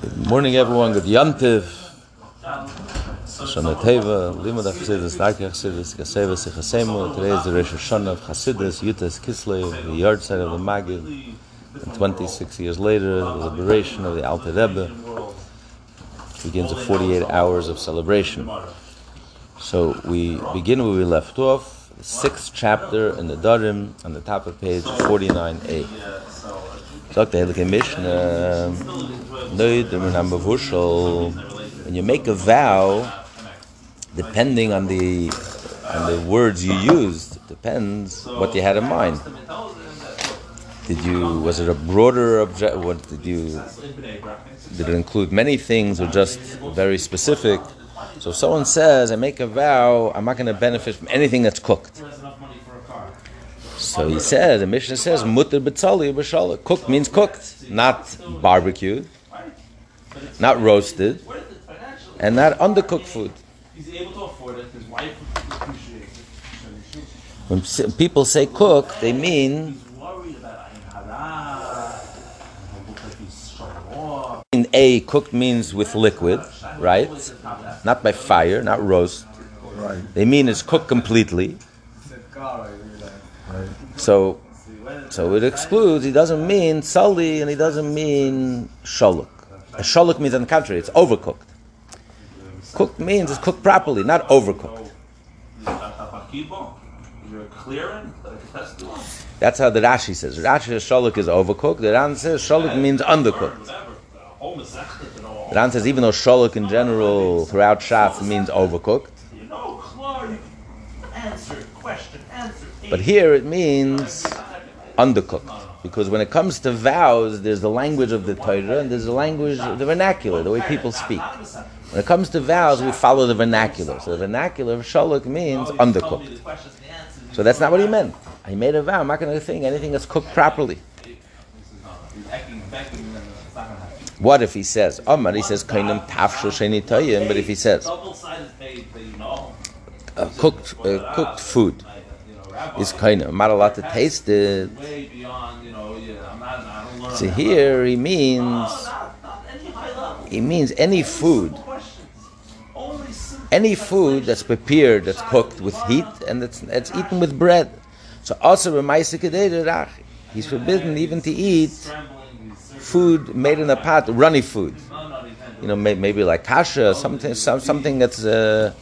Good morning, everyone. Good Yantiv. Shana Teva, Limud HaChassidus, Darkei HaChassidus, Gaseva Sichasemu. Today is the Rosh Hashanah of Chassidus, Yutas Kislev, the yahrzeit of the Magid. And 26 years later, the liberation of the Alter Rebbe begins a 48 hours of celebration. So we begin where we left off, sixth chapter in Nedarim, on the top of page 49a. Sagt der Heilige Mishnah, when you make a vow, depending on the on the words you used, depends what you had in mind. Did you was it a broader object? What did you did it include many things or just very specific? So if someone says, "I make a vow, I'm not going to benefit from anything that's cooked." So he says, the Mishnah says, "Mutter b'shala." Cooked means cooked, not barbecued, not roasted, and not undercooked food. When people say cook, they mean in a cooked means with liquid, right? Not by fire, not roast. They mean it's cooked completely. So, so it excludes. He doesn't mean sully, and he doesn't mean shaluk. A shaluk means, on the contrary, it's overcooked. Cooked means it's cooked properly, not overcooked. That's how the Rashi says. Rashi says shaluk is overcooked. The Ran says shaluk means undercooked. The Ran says even though shaluk in general throughout Shas means overcooked, but here it means undercooked. Because when it comes to vows, there's the language of the Torah and there's the language, the vernacular, the way people speak. When it comes to vows, we follow the vernacular. So the vernacular of shaluk means undercooked. So that's not what he meant. He made a vow. I'm not going to think anything that's cooked properly. What if he says, Omar, he says, Kainam tafshel sheni toyim, but if he says, uh, cooked, uh, cooked food is kind of, I'm not allowed to taste it. So here he means, he means any food, any food that's prepared, that's cooked with heat, and that's, that's eaten with bread. So also he's forbidden even to eat food made in a pot, runny food. You know, may, maybe like kasha, something, some, something that's uh,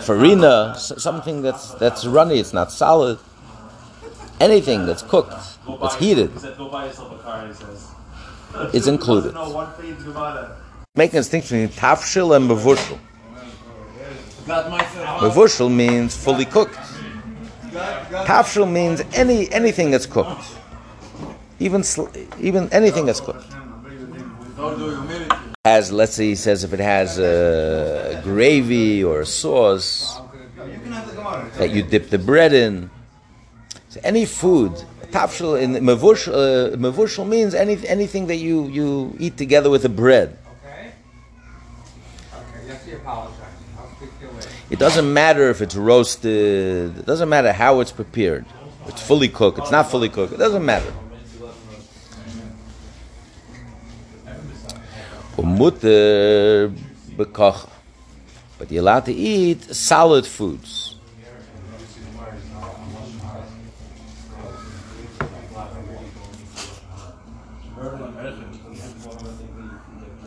farina, something that's that's runny. It's not solid. Anything that's cooked, that's heated, It's included. Making a distinction between tafshil and mavushal. Mavushal means fully cooked. Tafshil means any anything that's cooked, even sl- even anything that's cooked. Has let's say he says if it has a gravy or a sauce that you dip the bread in. So any food, tafshil in mavush, uh, mavushal means any anything that you you eat together with the bread. Okay? Okay, yes, he apologized. I'll speak to you later. It doesn't matter if it's roasted. It doesn't matter how it's prepared. It's fully cooked. It's not fully cooked. It doesn't matter. But you're allowed to eat solid foods.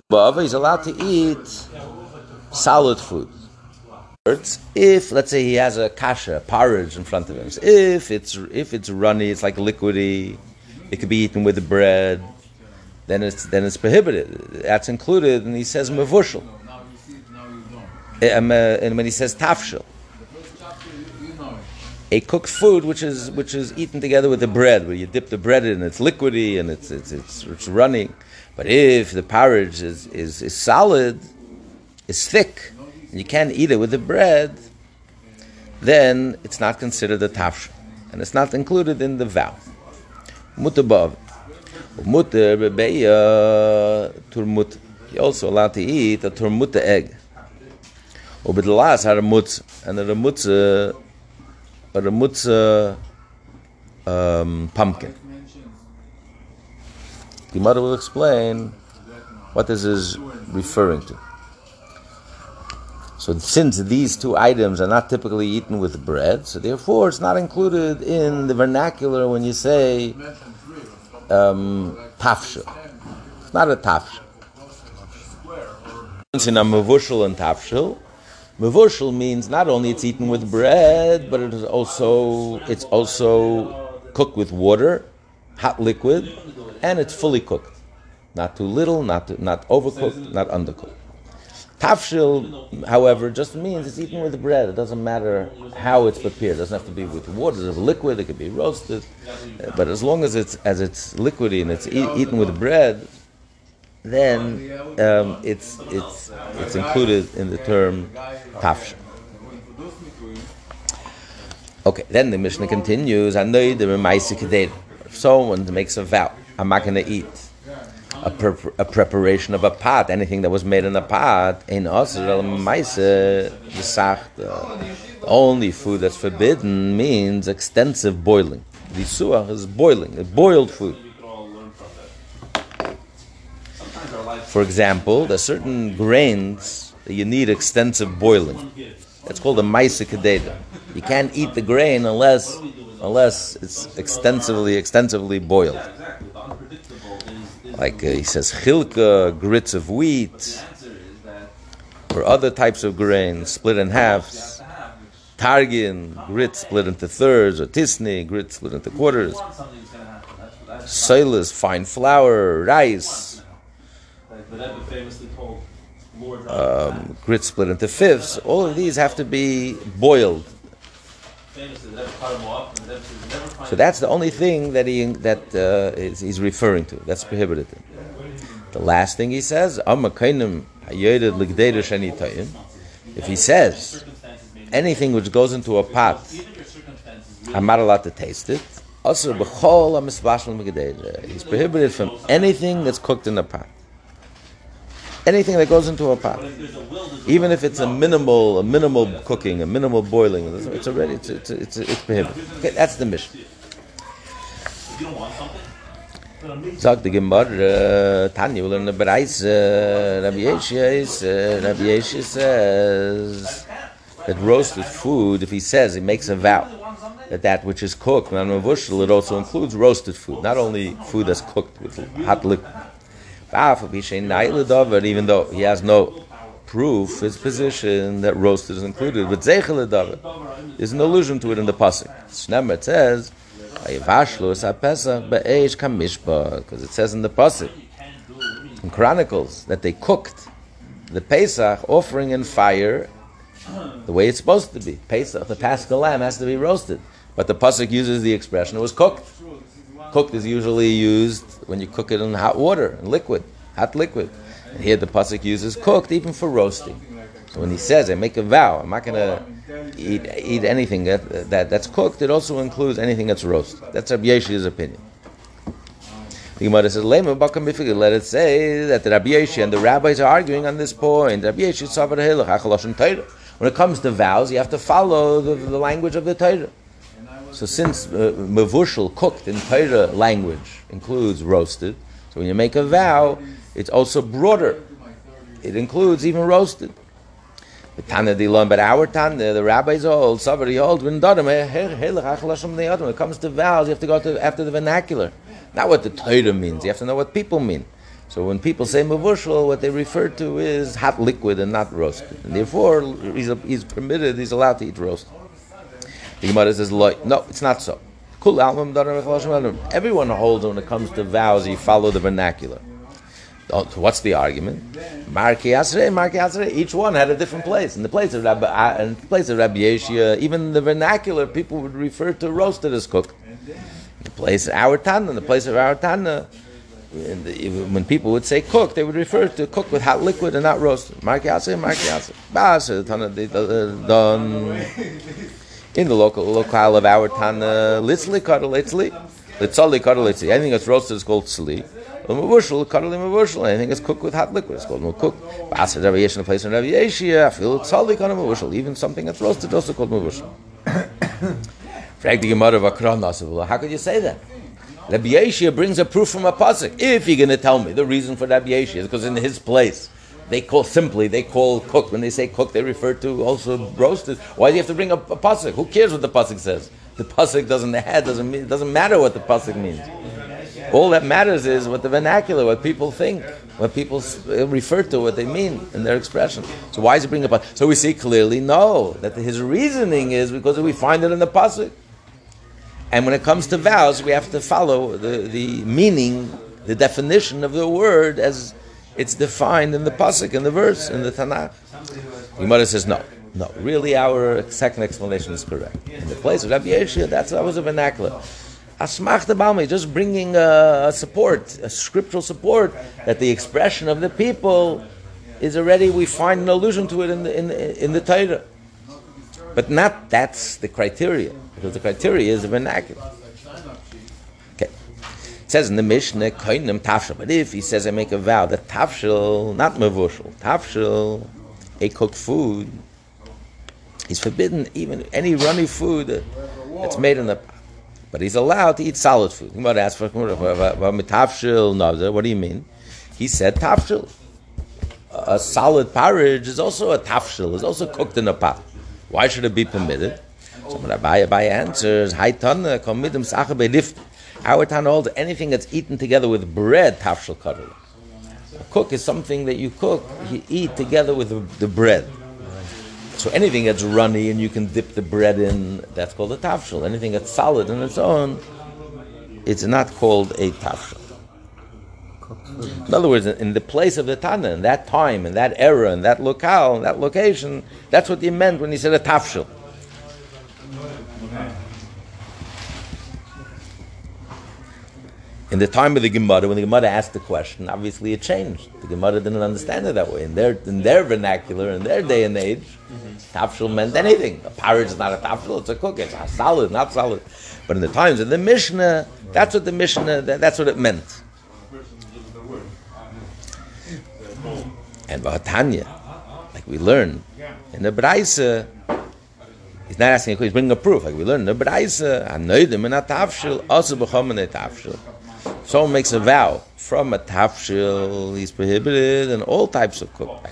But he's allowed to eat solid food. If let's say he has a kasha porridge in front of him, if it's if it's runny, it's like liquidy, it could be eaten with bread. Then it's then it's prohibited. That's included, and he says mavushal. Um, uh, and when he says tafshil, a cooked food which is which is eaten together with the bread, where you dip the bread in, it's liquidy and it's it's it's, it's running. But if the porridge is, is, is solid, is thick, and you can't eat it with the bread, then it's not considered a tafshil, and it's not included in the vow. Mutabav. Mutter bebeya turmut. You're also allowed to eat a turmut egg. Ubidlas had a mutz, and the mutz, a mutz um, pumpkin. The mother will explain What this is referring to. So since these two items are not typically eaten with bread, so therefore it's not included in the vernacular when you say um, tafsha. It's not a tafsha. In a mavushal and tafshil, mavushal means not only it's eaten with bread, but it is also it's also cooked with water, hot liquid, and it's fully cooked. Not too little, not too, not overcooked, not undercooked. Tafshil, however, just means it's eaten with bread. It doesn't matter how it's prepared. It doesn't have to be with water. It's liquid. It could be roasted. But as long as it's as it's liquidy and it's e- eaten with bread, then um, it's it's it's included in the term tafshil. Okay, then the Mishnah continues. I know the If someone makes a vow, I'm not going to eat a, pre- a, preparation of a pot, anything that was made in a pot, in the only food that's forbidden means extensive boiling. The suah is boiling, boiled food. For example, there's certain grains that you need extensive boiling. That's called a maisa. You can't eat the grain unless unless it's extensively extensively boiled. Like uh, he says, chilka, grits of wheat, or other types of grain split in halves. Targin, grit split into thirds, or tisni, grit split into quarters. Silas, fine flour, rice. Um, grit split into fifths. All of these have to be boiled. So that's the only thing that he that uh, is, he's referring to. That's prohibited. The last thing he says, if he says anything which goes into a pot, I'm not allowed to taste it. Also, he's prohibited from anything that's cooked in a pot anything that goes into a pot, even if it's a minimal, a minimal cooking, a minimal boiling, it's already it's it's it's, it's prohibited. Okay, that's the Mishnah. Sagt the Gemara, Tanya will learn the Bereis, uh, Rabbi Yeshua uh, Rabbi Yeshua says that roasted food, if he says, he makes a vow that that which is cooked, it also includes roasted food, not only food that's cooked with hot liquid even though he has no proof, his position that roasted is included. But Zeichel is an allusion to it in the pasuk. Shnemer says, because it says in the pasuk in Chronicles that they cooked the Pesach offering in fire the way it's supposed to be. Pesach, the Paschal lamb, has to be roasted, but the pasuk uses the expression it was cooked. Cooked is usually used when you cook it in hot water, in liquid, hot liquid. And here the pasuk uses cooked even for roasting. So when he says, "I make a vow, I'm not going to eat eat anything that, that that's cooked," it also includes anything that's roasted. That's Rabbi Yeshia's opinion. The Gemara says, let it say that the Rabbi Yeshi and the rabbis are arguing on this point. Rabbi When it comes to vows, you have to follow the, the language of the Torah. So since uh, mavushal, cooked in Torah language, includes roasted, so when you make a vow, it's also broader. It includes even roasted. The Tana Dilan, but our Tana, the rabbis hold, somebody holds, when it comes to vows, you have to go to, after the vernacular. Not what the Torah means, you have to know what people mean. So when people say mavushal, what they refer to is hot liquid and not roasted. And therefore, he's, he's permitted, he's allowed to eat roasted. The Gemara says, no, it's not so. Everyone holds when it comes to vows, you follow the vernacular. Oh, what's the argument? Marki Asre, Marki Asre, each one had a different place. In the place of Rabbi, uh, in the place of Rabbi Yeshia, even the vernacular, people would refer to roasted as cooked. In the place of our Tana, in the place of our Tana, when people would say cook, they would refer to cook with hot liquid and not roasted. Marki Asre, Marki Asre. In the local locale of our Tana, uh, litzli kadal litzli, litzali kadal litzli. Anything that's roasted is called tzli. Mavushal, kadal mavushal. Anything that's cooked with hot liquid is called mukuk. Basa Rabbi Yesh in a place in Yeshia, I feel tzali kadal mavushal. Even something that's roasted is also called mavushal. Frag the Gemara of Akron How could you say that? Rabbi Yeshua brings a proof from a pasuk. If you're going to tell me the reason for Rabbi Yeshua is because in his place they call simply they call cook when they say cook they refer to also roasted. Why do you have to bring a, a pasuk? Who cares what the pasuk says? The pasuk doesn't add doesn't mean it doesn't matter what the pasuk means. All that matters is what the vernacular, what people think, what people refer to, what they mean in their expression. So why is he bringing up? So we see clearly, no, that his reasoning is because we find it in the pasuk. And when it comes to vows, we have to follow the, the meaning, the definition of the word as it's defined in the pasuk, in the verse, in the Tanakh. Gemara says no, no. Really, our second explanation is correct. In the place of Rabbi Yeshua, that's that was a vernacular. Asmachta B'alma, just bringing a, a support, a scriptural support that the expression of the people is already. We find an allusion to it in the in, in the Torah, but not that's the criteria because the criteria is the vernacular. Says in the Mishnah, Koinim Tafshil. But if he says I make a vow that Tafshil, not Mavushal, Tafshil, a cooked food, he's forbidden even any runny food that's made in the pot. But he's allowed to eat solid food. You might ask for Tafshil, no, what do you mean? He said Tafshil. A solid porridge is also a tafshil, is also cooked in a pot. Why should it be permitted? So Abaye Abaye answers, Hai Tana, komidim sacha be'lift. Our Tana holds anything that's eaten together with bread, tafshil kadol. A cook is something that you cook, you eat together with the, bread. So anything that's runny and you can dip the bread in, that's called a tafshil. Anything that's solid on its own, it's not called a tafshil. In other words, in the place of the Tana, in that time, in that era, in that locale, in that location, that's what he meant when he said a tafshil. In the time of the Gemara, when the Gemara asked the question, obviously it changed. The Gemara didn't understand it that way. In their, in their vernacular, in their day and age, tafshil meant anything. A porridge is not a tafshil, it's a cook. It's a solid, not solid. But in the times of the Mishnah, that's what the Mishnah, that- that's what it meant. And Vahatanya, like we learn in the Braisa, he's not asking, a question, he's bringing a proof. Like we learn in the Braisa, Anoidim and a tafshil, also b'chom and Someone makes a vow from a tafshil, he's prohibited in all types of cooked.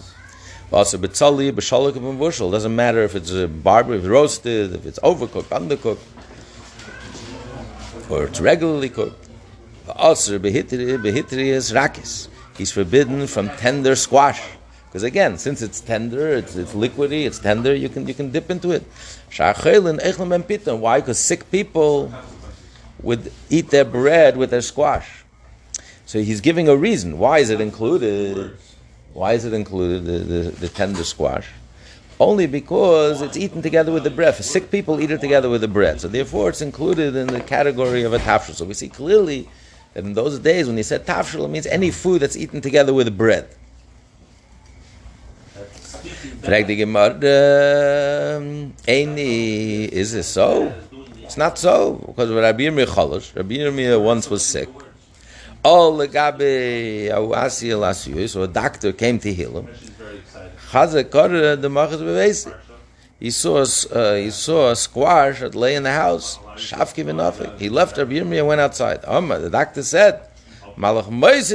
Also, betzali, b'sholik, and bushel. Doesn't matter if it's a barber, if it's roasted, if it's overcooked, undercooked, or it's regularly cooked. Also, behitri, behitri is rakis. He's forbidden from tender squash. Because again, since it's tender, it's, it's liquidy, it's tender, you can you can dip into it. Why? Because sick people would eat their bread with their squash. So he's giving a reason. Why is it included? Why is it included, the, the, the tender squash? Only because it's eaten together with the bread. For sick people eat it together with the bread. So therefore it's included in the category of a tafshil. So we see clearly that in those days when he said tafshil, it means any food that's eaten together with bread. Um, is it so? It's not so, because Rabbi Yirmiyah Cholosh, Rabbi Yirmiyah once was sick. All the Elasiyu, so a doctor came to heal him. He saw a uh, he saw a squash that lay in the house. Shafki v'nafik. He left Rabbi Yirmiyah and went outside. Amma, the doctor said, Malach Mois.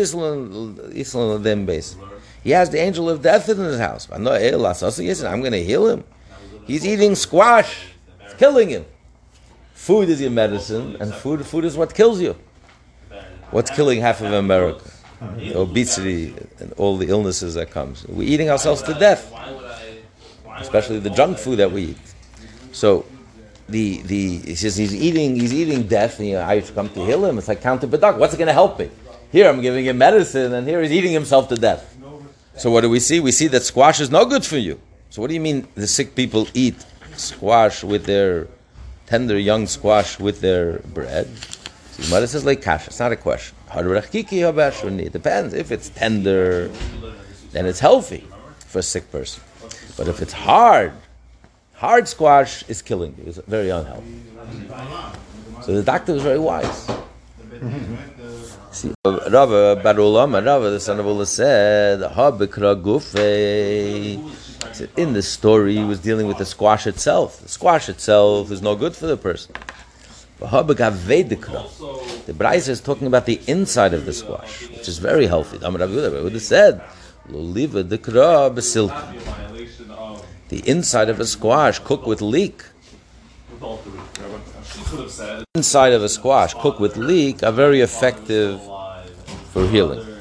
He has the angel of death in his house. I'm going to heal him. He's eating squash. It's killing him. Food is your medicine, and food food is what kills you. What's killing half of America? Obesity and all the illnesses that comes. We're eating ourselves to death, especially the junk food that we eat. So, the the he says he's eating he's eating death, and you know, I should come to heal him. It's like counterproductive. What's it going to help me? Here I'm giving him medicine, and here he's eating himself to death. So what do we see? We see that squash is not good for you. So what do you mean the sick people eat squash with their tender young squash with their bread? So mother says like kasha. It's not a question. It depends. If it's tender, then it's healthy for a sick person. But if it's hard, hard squash is killing you. It's very unhealthy. So the doctor was very wise. See, Rava Barulama, Rava, the son of Allah said, In the story, he was dealing with the squash itself. The squash itself is no good for the person. The Braisa is talking about the inside of the squash, which is very healthy. Would have said. The inside of a squash, cook with leek. Inside of a squash, cook with leek, are very effective for healing.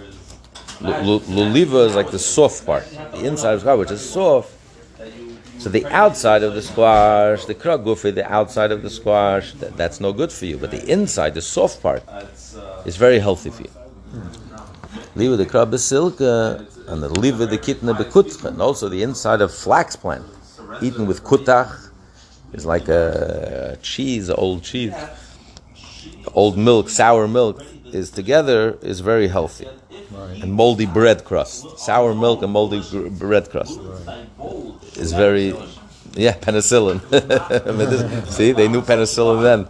Loliva is like the soft part. The inside of the squash, which is soft. So the outside of the squash, the kragufi, the outside of the squash, that, that's no good for you. But the inside, the soft part, is very healthy for you. Liva the krab silka and the liva the kitna bekutcha, and also the inside of flax plant, eaten with kutach, is like a cheese, old cheese, old milk, sour milk, is together is very healthy. Right. And moldy bread crust, sour milk and moldy bread crust, right. is very, yeah, penicillin. See, they knew penicillin then.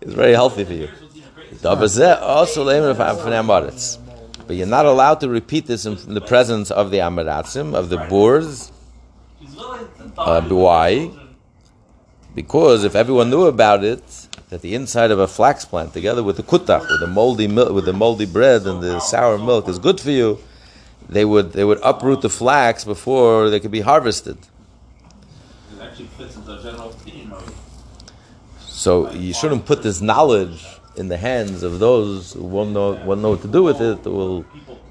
It's very healthy for you. But you're not allowed to repeat this in the presence of the Amaratzim, of the boors. Uh, why? Because if everyone knew about it, that the inside of a flax plant, together with the kutach, with the moldy milk, with the moldy bread and the sour milk, is good for you, they would they would uproot the flax before they could be harvested. So you shouldn't put this knowledge in the hands of those who won't know, won't know what to do with it, who will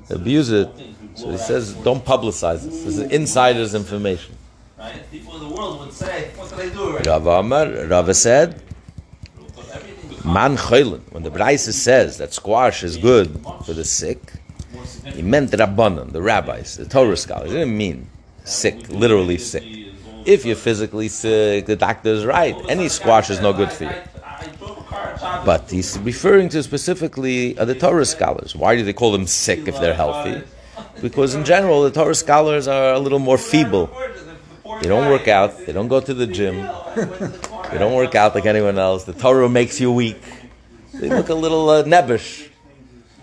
abuse it. So he says, don't publicize this. This is insider's information. Right? People in the world would say, what did I do? Right? Rav Amar, Rav said, Man Choylin, when the Braisa says that squash is good for the sick, he meant the Rabbanon, the rabbis, the Torah scholars. He didn't mean sick, literally sick. If you're physically sick, the doctor is right. Any squash is no good for you. But he's referring to specifically the Torah scholars. Why do they call them sick if they're healthy? Because in general, the Torah scholars are a little more feeble. They don't work out. They don't go to the gym. They don't work out like anyone else. The Torah makes you weak. They look a little uh, nebbish.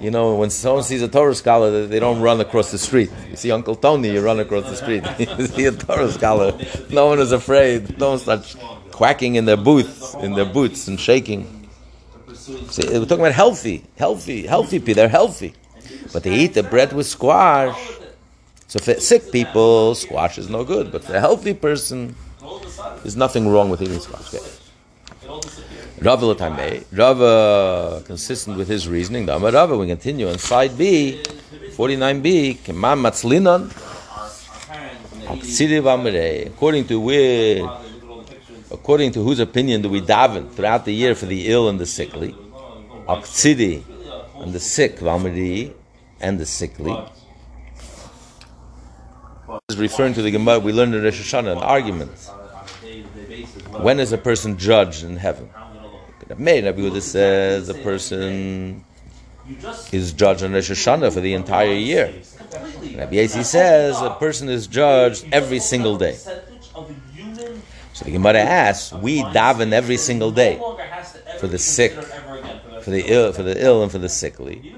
You know, when someone sees a Torah scholar, they don't run across the street. You see Uncle Tony, you run across the street. you see a Torah scholar, no one is afraid. No one starts quacking in their booths, in their boots, and shaking. See, we're talking about healthy, healthy, healthy people. They're healthy, but they eat the bread with squash. So for sick people, squash is no good. But for a healthy person, there's nothing wrong with eating squash. Okay. Rava Rava, consistent with his reasoning, Amar Rava, we continue on side B, 49b, Kemam Matzlinan, according to which, according to whose opinion do we daven throughout the year for the ill and the sickly? Aktsidi, and the sick, Vamri, and the sickly. This is referring to the Gemara we learned in Rosh Hashanah, an argument. When is a person judged in heaven? Rabbi Yehuda says a person is judged on Rosh Hashanah for the entire year. Rabbi Yossi says a person is judged every single day. So the Gemara asks, we daven every single day for the sick, for the ill, for the ill and for the sickly.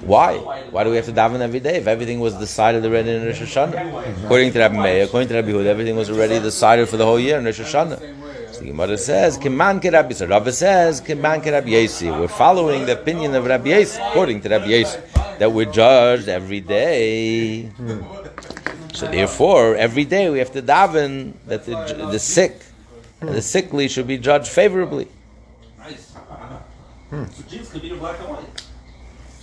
Why? Why do we have to daven every day if everything was decided already in Rosh Hashanah? According to Rabbi Meir, according to Rabbi Yehuda, everything was already decided for the whole year in Rosh Hashanah. So the Gemara says, "Kiman ke Rabbi." So Rabbi says, "Kiman ke Rabbi Yossi." We're following the opinion of Rabbi Yossi, according to Rabbi Yossi, that we're judged every day. So therefore, every day we have to daven that the, the sick, the sickly should be judged favorably. Hmm. So jeans could be black and white.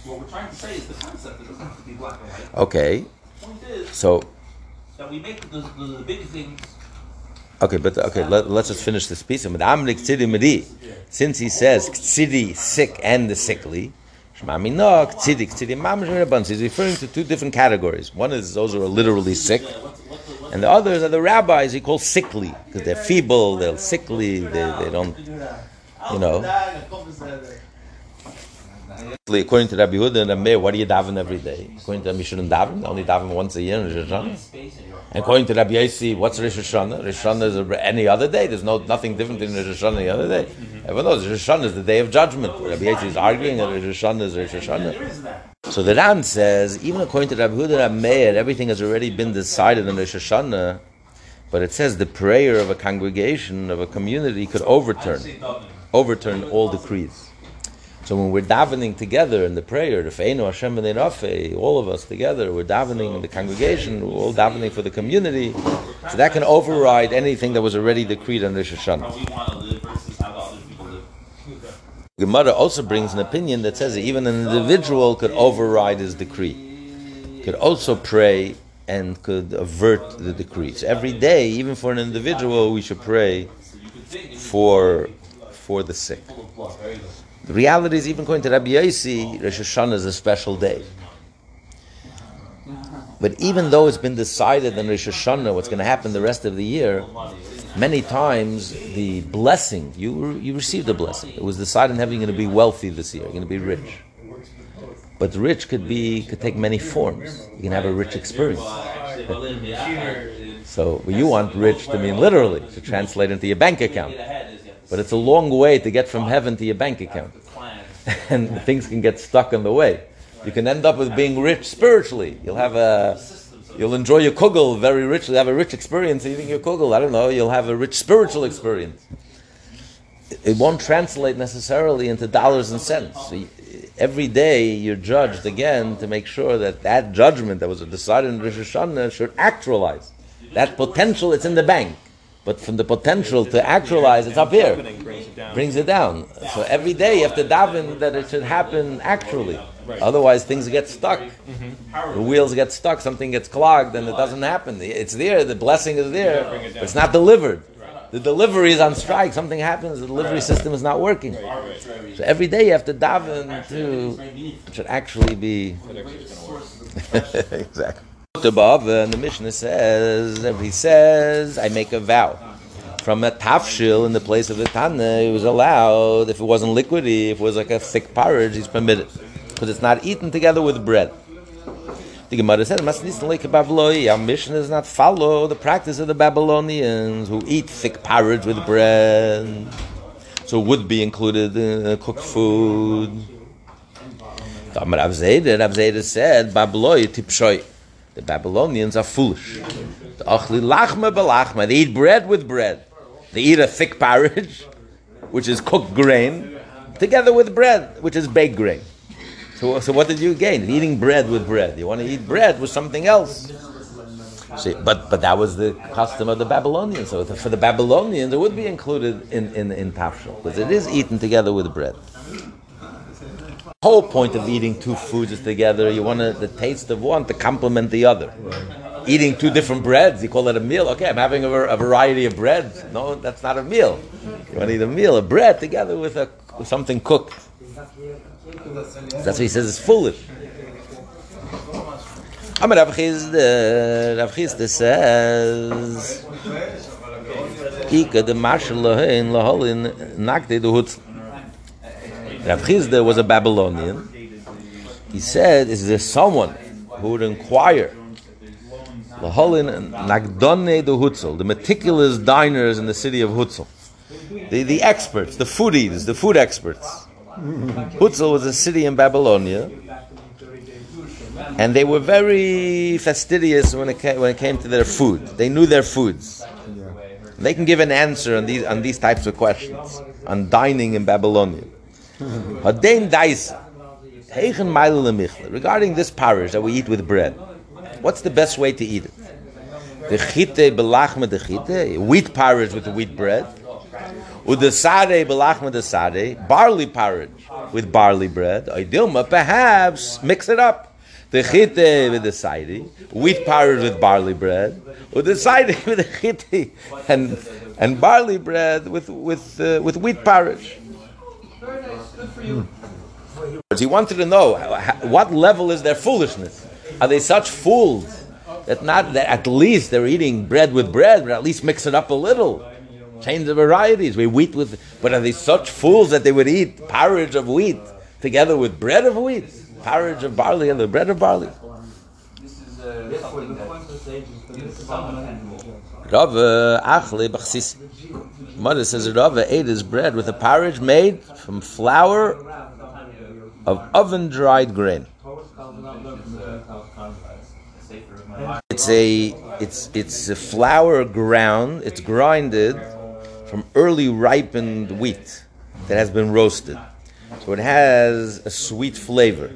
What we're trying to say is the concept. It doesn't have to be black and white. Okay. The point is so that we make the, the, the big things. Okay, but okay, let, us just finish this piece. Since he says ksidi sick and the sickly, he's referring to two different categories. One is those who are literally sick, and the others are the rabbis he calls sickly because they're feeble, they're sickly, they, they don't, you know. According to Rabbi Yehuda and Rabbi what do you daven every day? According to them, you shouldn't daven. Only daven once a year in. And according to Rabbi Yossi, what's Rosh Hashanah? Rosh Hashanah is any other day. There's no nothing different in Rosh Hashanah any other day. Everyone knows Rosh Hashanah is the day of judgment. Rabbi Yossi is arguing that Rosh Hashanah is Rosh Hashanah. So the Ran says, even according to Rabbi and Meir, everything has already been decided in Rosh Hashanah. But it says the prayer of a congregation, of a community, could overturn overturn all decrees. So when we're davening together in the prayer, the Feinu Hashem Rafe, all of us together, we're davening in the congregation, we're all davening for the community. So that can override anything that was already decreed on Rosh Hashanah. How we want to live versus how the other. Gemara also brings an opinion that says that even an individual could override his decree, could also pray and could avert the decrees. Every day, even for an individual, we should pray for for the sick. The reality is, even according to Rabbi Yossi, Rosh Hashanah is a special day. But even though it's been decided in Rosh Hashanah what's going to happen the rest of the year, many times the blessing you you received a blessing. It was decided heaven you're going to be wealthy this year. You're going to be rich. But rich could be could take many forms. You can have a rich experience. So you want rich to mean literally to translate into your bank account. But it's a long way to get from heaven to your bank account, and things can get stuck on the way. You can end up with being rich spiritually. You'll have a You'll enjoy your kugel very richly, have a rich experience eating your kugel. I don't know, you'll have a rich spiritual experience. It won't translate necessarily into dollars and cents. Every day you're judged again to make sure that that judgment that was decided in Rosh Hashanah should actualize. That potential, it's in the bank. But from the potential to actualize, it's up here. Brings it down. So every day you have to daven that it should happen actually. Otherwise, things get stuck. The wheels get stuck, something gets clogged, and it doesn't happen. It's there, the blessing is there, but it's not delivered. The delivery is on strike. Something happens, the delivery system is not working. So every day you have to daven to it should actually be exactly. Above, and the Mishnah says, he says, I make a vow. From a tafshil in the place of the Tana, it was allowed. If it wasn't liquidy, if it was like a thick porridge, he's permitted. Because it's not eaten together with bread. The Gemara said, "Must listen like a Babyloi." Our Mishnah does not follow the practice of the Babylonians who eat thick porridge with bread. So would be included in cooked food. Rav Zayda, said, "Babyloi tipshoi." The Babylonians are foolish. The achli lachma. They eat bread with bread. They eat a thick porridge, which is cooked grain, together with bread, which is baked grain. So, so what did you gain? Eating bread with bread. You want to eat bread with something else. See, but but that was the custom of the Babylonians. So for the Babylonians, it would be included in in, in tafshil because it is eaten together with bread. Whole point of eating two foods together, you want to, the taste of one to complement the other. Eating two different breads, you call it a meal. Okay, I'm having a, a variety of breads. No, that's not a meal. You want to eat a meal, a bread together with, a, with something cooked. That's what he says is foolish. Amar Rav Chizda, Rav Chizda says, Ika de marshal lohein loholin nakde du hutz. Rav Chisda was a Babylonian. He said, is there someone who would inquire Laholin Nagdone de Hutzel, the meticulous diners in the city of Hutzel, the, the experts, the foodies, the food experts. Hutzel was a city in Babylonia, and they were very fastidious when it came, when it came to their food. They knew their foods. They can give an answer on these on these types of questions on dining in Babylonia. Regarding this parish that we eat with bread, what's the best way to eat it? The chite belachme de chite, wheat porridge with wheat bread. Ude sade belachme de sade, barley porridge with barley bread. Idilma, perhaps mix it up. The chite with the side, wheat porridge with barley bread. Ude sade with the chite and and barley bread with with uh, with wheat porridge. He wanted to know what level is their foolishness. Are they such fools that not that at least they're eating bread with bread, but at least mix it up a little, change the varieties. We wheat with, but are they such fools that they would eat porridge of wheat together with bread of wheat, porridge of barley and the bread of barley? Rava uh, achle b'chsis. Mother says Rava ate his bread with a porridge made from flour of oven dried grain. It's a it's it's a flour ground. It's grinded from early ripened wheat. that has been roasted. So it has a sweet flavor.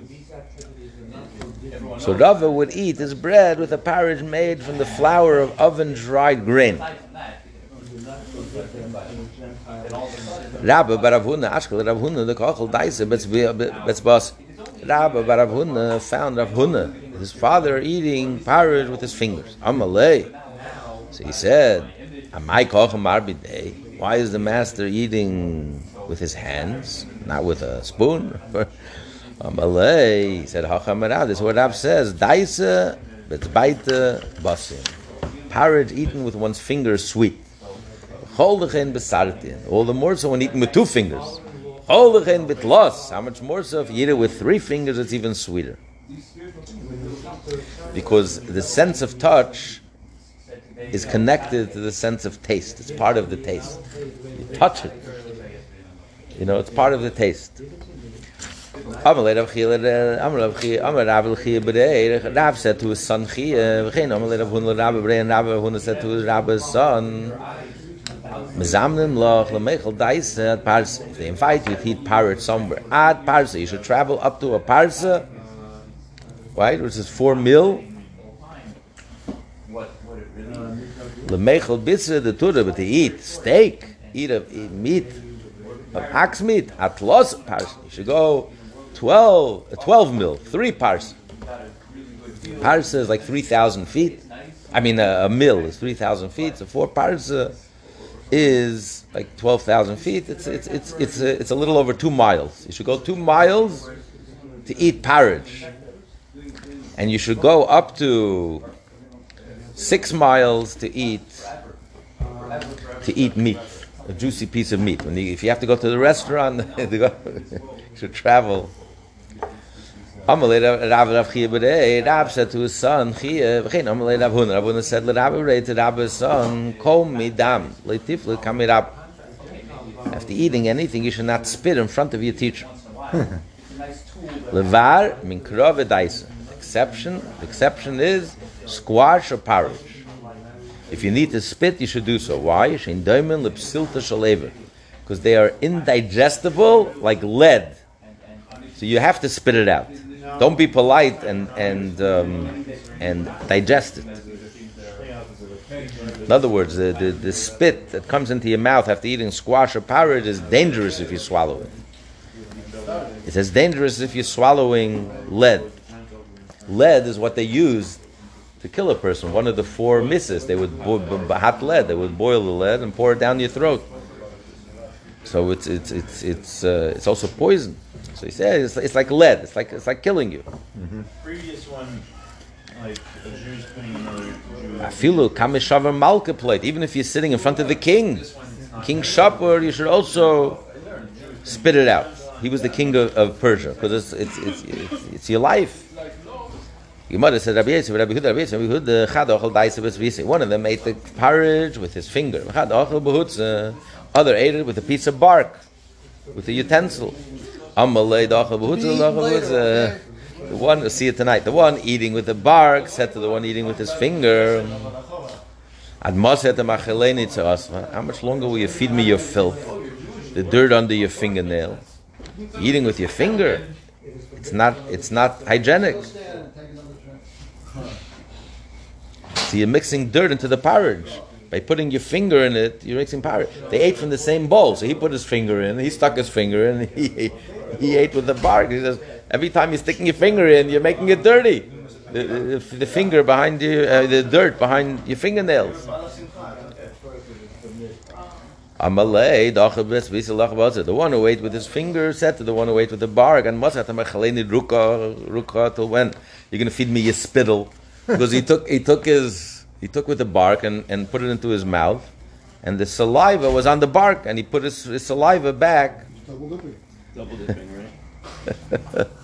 So Rava would eat his bread with a porridge made from the flour of oven dried grain. Rabba Baravuna, Ashkel Rav Huna, the Kochel Daisa, Betzbas. Rabba bar Rav Huna found Rav Huna, his father, eating porridge with his fingers. Amalei. So he said, Amai Kochem Arbidei. Why is the master eating with his hands, not with a spoon? Amalei. He said, Hachamara. This is what Rav says. Daisa, Betzbaita, Basim. Porridge eaten with one's fingers sweet. Choldechen besartin. All the more so when eaten with two fingers. Choldechen loss. How much more so if you eat it with three fingers, it's even sweeter. Because the sense of touch is connected to the sense of taste. It's part of the taste. You touch it. You know, it's part of the taste. Uh, Rav said to his son Rav said to his son, Mezamnim loch lemechel daisa parsa. If they invite you to eat parrot somewhere at parsa, you should travel up to a parsa, right, which is four mil. Lemechel bitzer the tura, but to eat steak, eat of eat meat of ox meat at los parsa. You should go 12, uh, 12 mil, three parsa. Parsa is like three thousand feet. I mean, a, a mil is three thousand feet. So four parsa uh, is like 12,000 feet. It's, it's, it's, it's, a, it's a little over two miles. You should go two miles to eat porridge. And you should go up to six miles to eat to eat meat, a juicy piece of meat. When you, if you have to go to the restaurant, you should travel Amalei Rav Rav Chia B'rei, Rav said to his son, Chia, v'chein Amalei Rav Huna, Rav Huna said, Rav B'rei to Rab's son, Kol midam, leitifle kamirab. After eating anything, you should not spit in front of your teacher. Levar min krove daisa. Exception, exception is squash or porridge. If you need to spit, you should do so. Why? Shein doimen lepsilta shalever. Because they are indigestible like lead. So you have to spit it out. Don't be polite and and um, and digest it. In other words, the, the, the spit that comes into your mouth after eating squash or porridge is dangerous if you swallow it. It's as dangerous as if you're swallowing lead. Lead is what they used to kill a person. One of the four misses, they would hot lead. They would boil the lead and pour it down your throat. So it's it's it's it's uh, it's also poison. So he said it's, it's like lead. It's like it's like killing you. Previous one, like a Jew's putting another Jew. Afilu kameshavar malka plate. Even if you're sitting in front of the king, King Shapur, you should also spit it out. He was the king of, of Persia because it's it's, it's it's it's your life. Gemara said Rabbi Yisrael, Rabbi Huda, Rabbi Yisrael, Rabbi Huda, Chad ochel daisa b'svisi. One of them ate the porridge with his finger. Chad ochel b'hutza. Other ate it with a piece of bark, with a utensil. B'hutza. Uh, the one, see it tonight. The one eating with the bark said to the one eating with his finger. How much longer will you feed me your filth? The dirt under your fingernail. Eating with your finger. It's not it's not hygienic. So you're mixing dirt into the porridge. By putting your finger in it, you're mixing porridge. They ate from the same bowl, so he put his finger in, he stuck his finger in, he, he ate with the bark. He says, every time you're sticking your finger in, you're making it dirty. The, the, the finger behind you, uh, the dirt behind your fingernails. The one who ate with his finger said to the one who ate with the bark, and ruka, ruka till when? You're going to feed me your spittle. Because he took, he took his, he took with the bark and, and put it into his mouth, and the saliva was on the bark, and he put his, his saliva back. Double dipping, right?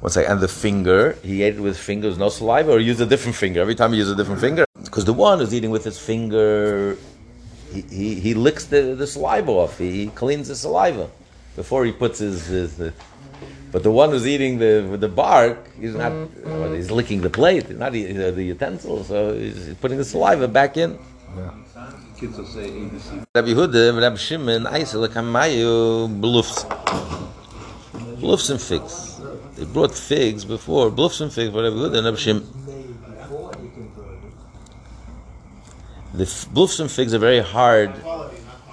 One second, and the finger, he ate it with fingers, no saliva, or use a different finger. Every time he uses a different finger. Because the one who's eating with his finger, he, he, he licks the, the saliva off. He cleans the saliva before he puts his, his, But the one who's eating the the bark, is not. Mm-hmm. Well, he's licking the plate, he's not eating the, uh, the utensil. So he's putting the saliva back in. Kids will say ABC. Rabbi Yehuda, Rabbi Shimon, Aisel, Kamayu, bluffs. Bluffs and figs. They brought figs before, bluffs and figs for Rabbi Yehuda and Rabbi Shimon. The f- bluffs and figs are very hard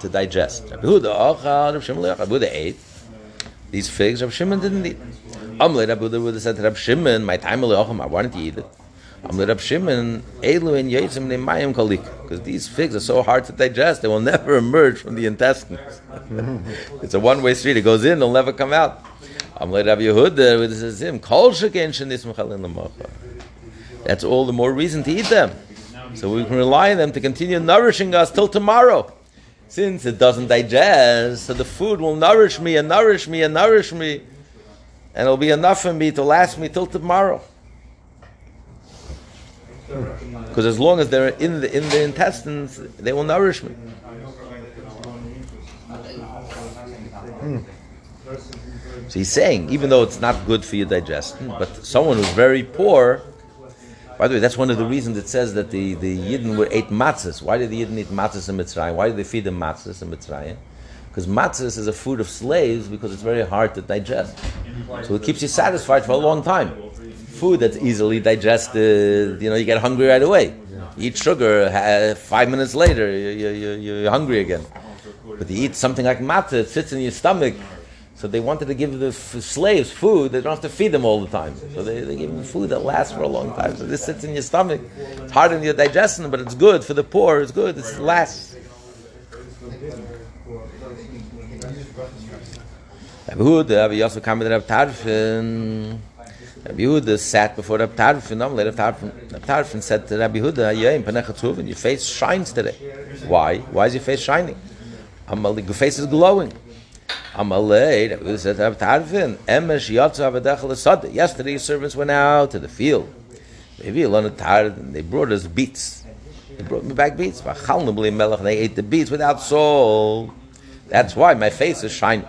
to digest. Rabbi Yehuda, Achal, Rabbi Shimon, Rabbi Yehuda ate. These figs, Rabbi Shimon didn't eat. Amle, Rabbi Yehuda would have said to Rabbi Shimon, my time I wanted to eat it. Amle, Rabbi Shimon, Elu and Yitzim, Nemayim Kalik. Because these figs are so hard to digest, they will never emerge from the intestines. it's a one-way street. It goes in, they'll never come out. Amle, Rabbi Yehuda, would have said, him, Kol Sheken Shenis Mechalin L'mocha. That's all the more reason to eat them. So we can rely on them to continue nourishing us till tomorrow. Since it doesn't digest, so the food will nourish me and nourish me and nourish me, and it'll be enough for me to last me till tomorrow. Because as long as they're in the in the intestines, they will nourish me. So he's saying, even though it's not good for your digestion, but someone who's very poor, by the way, that's one of the reasons it says that the, the Yidden were ate matzahs. Why did the Yidden eat matzahs in Mitzrayim? Why did they feed them matzahs in Mitzrayim? Because matzahs is a food of slaves because it's very hard to digest. So it keeps you satisfied for a long time. Food that's easily digested, you know, you get hungry right away. Eat sugar, five minutes later, you, you, you, you're hungry again. But you eat something like matzah, it sits in your stomach. So they wanted to give the f- slaves food. They don't have to feed them all the time. So they, they give them food that lasts for a long time. So this sits in your stomach. It's hard in your digestion, but it's good for the poor. It's good. It lasts. Rabbi Yehuda, Rabbi Yosef came to Rabbi Tarfon. Rabbi Yehuda sat before Rabbi Tarfon. Normally, Rabbi Tarfon, said to Rabbi Yehuda, "Yaim panecha tzuvin, your face shines today. Why? Why is your face shining? Your face is glowing." Tarfon. Yesterday, servants went out to the field. Maybe tired, and they brought us beets. They brought me back beets. They ate the beets without salt. That's why my face is shining.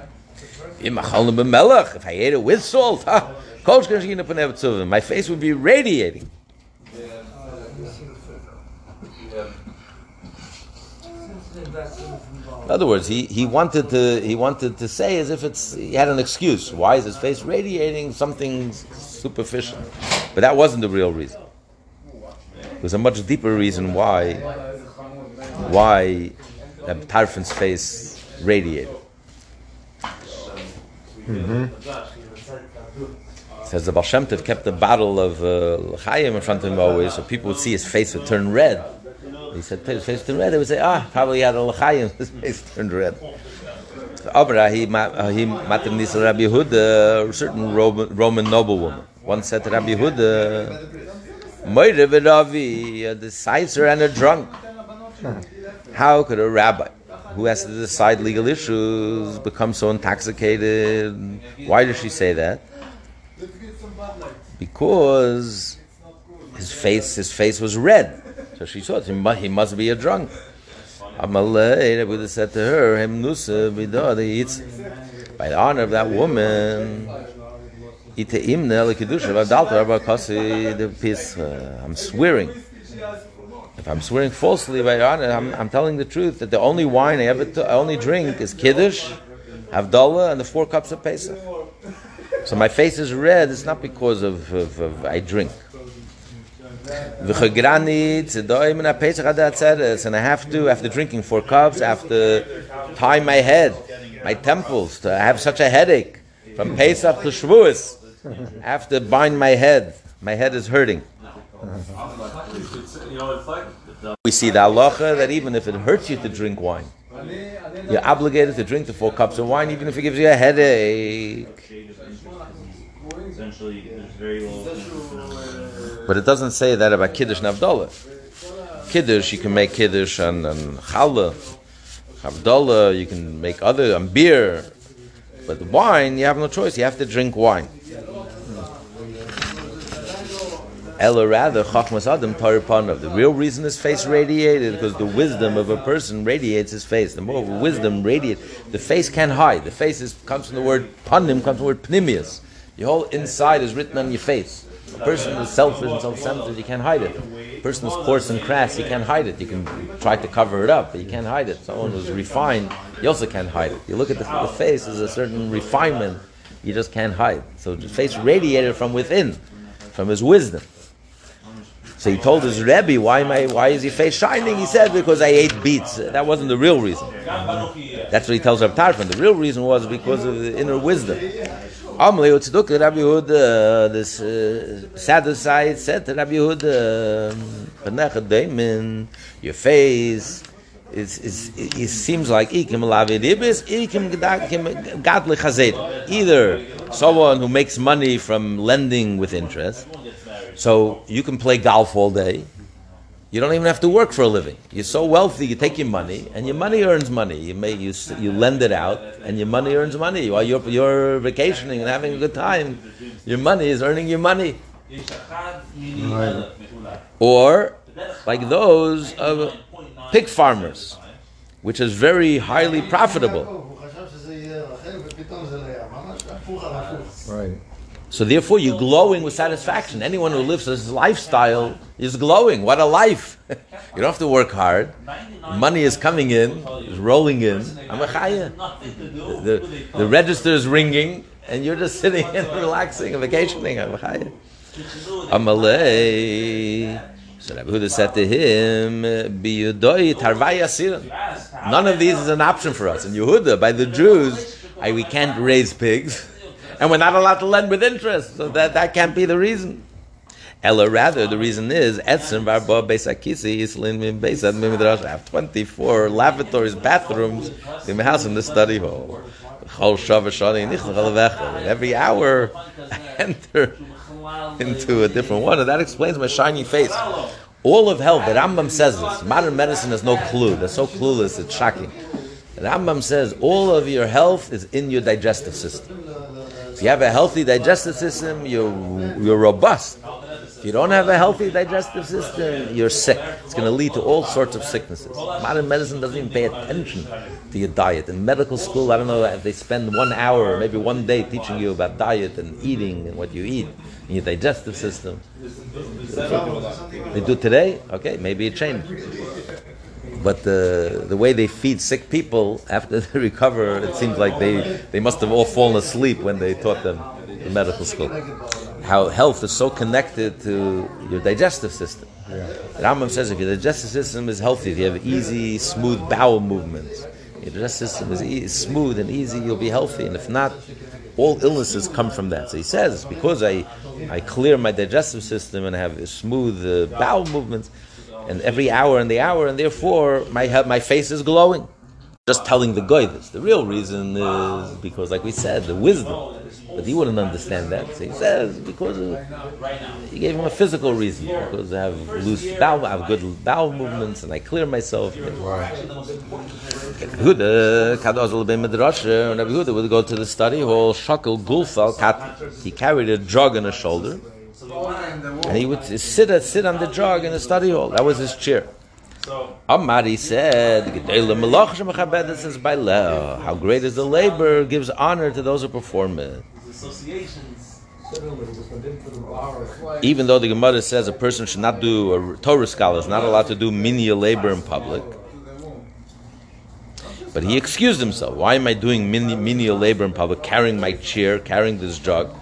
If I ate it with salt, my face would be radiating. In other words, he, he wanted to he wanted to say as if it's he had an excuse. Why is his face radiating? Something superficial, but that wasn't the real reason. There's a much deeper reason why why Tarfon's face radiated. Says the Baal Shem Tov kept a bottle of uh, in front of him always, so people would see his face would turn red. He said, his face turned red. They would say, ah, probably had a l'chaim. His face turned red. Aber he ma- he matem Rabbi Yehuda, a certain Roman, Roman noblewoman. One said to Rabbi Yehuda, Moire a decider and a drunk. How could a rabbi who has to decide legal issues become so intoxicated? Why does she say that? Because his face, his face was red. So she thought he must, he must be a drunk. Amalei, Rabbi Yehuda said to her, "Hem nusa b'dah eats by the honor of that woman." The pischa. Uh, I'm swearing. If I'm swearing falsely by honor, I'm, I'm telling the truth that the only wine I ever t- I only drink is kiddush, havdalah, and the four cups of Pesach. So my face is red. It's not because of, of, of I drink. V'chagrani tzedoim in Pesach ad atzeres, and I have to after drinking four cups, I have to tie my head, my temples. I have such a headache from Pesach to Shavuos. I have to bind my head. My head is hurting. We see the halacha that even if it hurts you to drink wine, you're obligated to drink the four cups of wine, even if it gives you a headache. Essentially, there's very little. But it doesn't say that about Kiddush and Havdalah. Kiddush, you can make Kiddush and, and Challah. Havdalah, you can make other, and beer. But wine, you have no choice. You have to drink wine. Hmm. Ella rather, Chachmas Adam Taripanav. The real reason his face radiated because the wisdom of a person radiates his face. The more wisdom radiates, the face can't hide. The face is, comes from the word panim, comes from the word pnimius. Your whole inside is written on your face. A person who's selfish and self-centered, you can't hide it. A person who's coarse and crass, you can't hide it. You can try to cover it up, but you can't hide it. Someone who's refined, you also can't hide it. You look at the, the face, there's a certain refinement you just can't hide. So the face radiated from within, from his wisdom. So he told his Rebbe, why, am I, why is your face shining? He said, because I ate beets. That wasn't the real reason. That's what he tells Rabbi Tarfon. The real reason was because of the inner wisdom. Amli Utzeduk, Rabbi Yehuda, this uh, Sadducite said to Rabbi Yehuda, Daimin, your face, is, is, it seems like ikim lavid ibis, ikim gadli chazed. Either someone who makes money from lending with interest, so you can play golf all day. You don't even have to work for a living. You're so wealthy, you take your money, and your money earns money. You may you, you lend it out, and your money earns money. While you're, you're vacationing and having a good time, your money is earning your money. Or like those of pig farmers, which is very highly profitable. So therefore, you're glowing with satisfaction. Anyone who lives this lifestyle is glowing. What a life! you don't have to work hard. Money is coming in, is rolling in. I'm a chaya. The, the register is ringing, and you're just sitting and relaxing and vacationing. I'm a chaya. Amalei. So Rabbi Huda said to him. None of these is an option for us. In Yehuda, by the Jews, I, we can't raise pigs, and we're not allowed to lend with interest. So that, that can't be the reason. Ella, rather, the reason is Etzim Barba Beisakisi Islin Min Beisad Midrash. I have 24 lavatories, bathrooms in my house in the study hall. Every hour, I enter into a different one, and that explains my shiny face. All of health, the Rambam says this. Modern medicine has no clue. They're so clueless, it's shocking. The Rambam says all of your health is in your digestive system. If you have a healthy digestive system, you're, you're robust. If you don't have a healthy digestive system, you're sick. It's going to lead to all sorts of sicknesses. Modern medicine doesn't even pay attention to your diet. In medical school, I don't know, if they spend one hour or maybe one day teaching you about diet and eating and what you eat in your digestive system. They do today? Okay, maybe it changed. But the, the way they feed sick people after they recover, it seems like they, they must have all fallen asleep when they taught them in medical school. How health is so connected to your digestive system. The Rambam says if your digestive system is healthy, if you have easy, smooth bowel movements, your digestive system is e- smooth and easy, you'll be healthy. And if not, all illnesses come from that. So he says, because I, I clear my digestive system and have smooth uh, bowel movements, and every hour and the hour, and therefore my my face is glowing. Just telling the guy this. The real reason is because, like we said, the wisdom. But he wouldn't understand that. So he says because of, he gave him a physical reason because I have loose bowel, I have good bowel movements, and I clear myself. Ben Midrasha, and Rabbi Yehuda would go to the study hall, shakel gulfal kat. He carried a jug on his shoulder, and he would sit uh, sit on the jug in the study hall. That was his chair. Amari said, "Gedele melach shemachabed says by leo. How great is the labor gives honor to those who perform it. Even though the Gemara says a person should not do, a Torah scholar is not allowed to do menial labor in public, but he excused himself. Why am I doing meni- menial labor in public, carrying my chair, carrying this jug?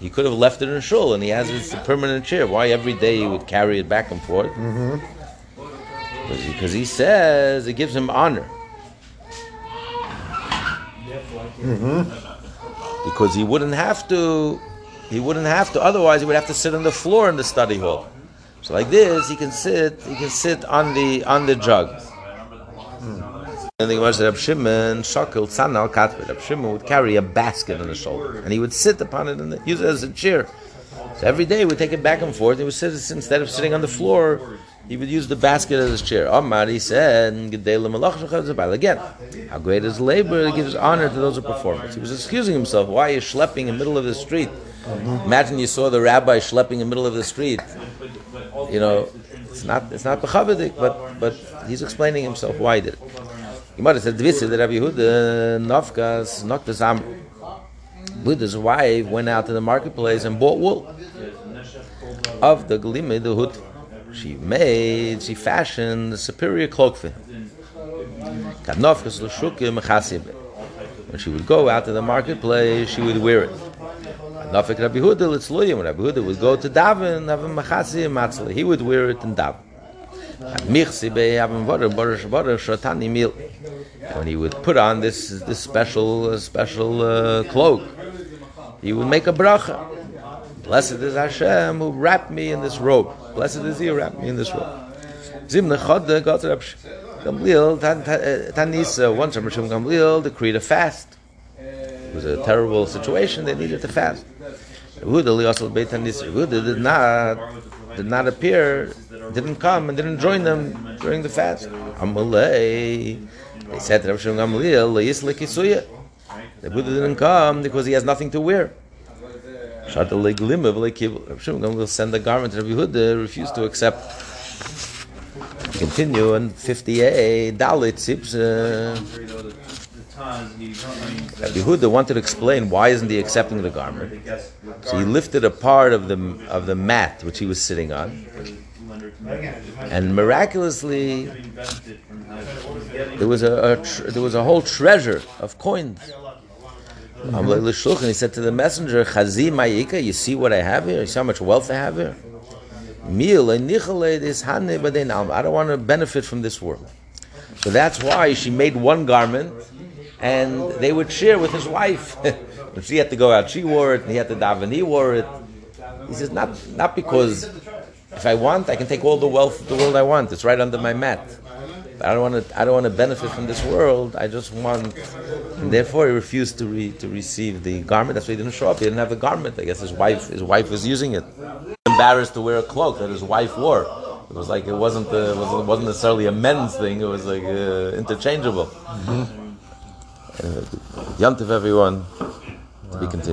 He could have left it in shul, and he has his permanent chair. Why every day he would carry it back and forth? Because he says it gives him honor. Because he wouldn't have to, he wouldn't have to. Otherwise, he would have to sit on the floor in the study hall. So like this, he can sit. He can sit on the on the jug. And the Gemara said, Reb Shimon, Shakel, Tzanal, Katvet. Reb Shimon would carry a basket on his shoulder, and he would sit upon it and use it as a chair. So every day, we take it back and forth. He would sit instead of sitting on the floor. He would use the basket as his chair. Amar, he said. Again, how great is labor? It gives honor to those who perform it. He was excusing himself. Why are you schlepping in the middle of the street? Imagine you saw the rabbi schlepping in the middle of the street. You know, it's not it's not but but he's explaining himself why he did it. Gemara said, "Dvisa the Rabbi Yehuda nafkas noktas am." Buddha's wife went out to the marketplace and bought wool of the Galime, the hood. She made, she fashioned a superior cloak for him. When she would go out to the marketplace, she would wear it. Kadnofik Rabbi Huda Rabbi Huda would go to daven. He would wear it in daven. When he would put on this this special uh, special uh, cloak, he would make a bracha. Blessed is Hashem who wrapped me in this robe. Blessed is He who wrapped me in this robe. Zim nechad got uh, Tanisa once Reb Gamliel decreed a fast. It was a terrible situation; they needed to fast. Yehuda did not did not appear, didn't come, and didn't join them during the fast. Amalei. They said to Reb Shimon Gamliel. The Buddha didn't come because he has nothing to wear. Reb Shimon Gamliel send the garment to Rabbi Yehuda, refused to accept. Continue on 58, Dalit Sips. The Taz, he, I mean, Rabbi Yehuda wanted to explain why isn't he accepting the garment. So he lifted a part of the of the mat which he was sitting on, and miraculously Getting benefit from having, getting there was a, a tr- there was a whole treasure of coins. Amalei l'shulchan, He said to the messenger, "Chazi ma'ika, you see what I have here? You see how much wealth I have here? Meal nichale this hane b'dein. I don't want to benefit from this world." So that's why she made one garment, and they would share with his wife. when she had to go out, she wore it, and he had to daven, he wore it. He says, not not because if I want, I can take all the wealth of the world I want. It's right under my mat. But I don't want to. I don't want to benefit from this world. I just want, and therefore he refused to re, to receive the garment. That's why he didn't show up. He didn't have a garment. I guess his wife his wife was using it. Embarrassed to wear a cloak that his wife wore. It was like it wasn't a, it wasn't, necessarily a men's thing. It was like uh, interchangeable. Uh, Yantiv everyone. To be continued.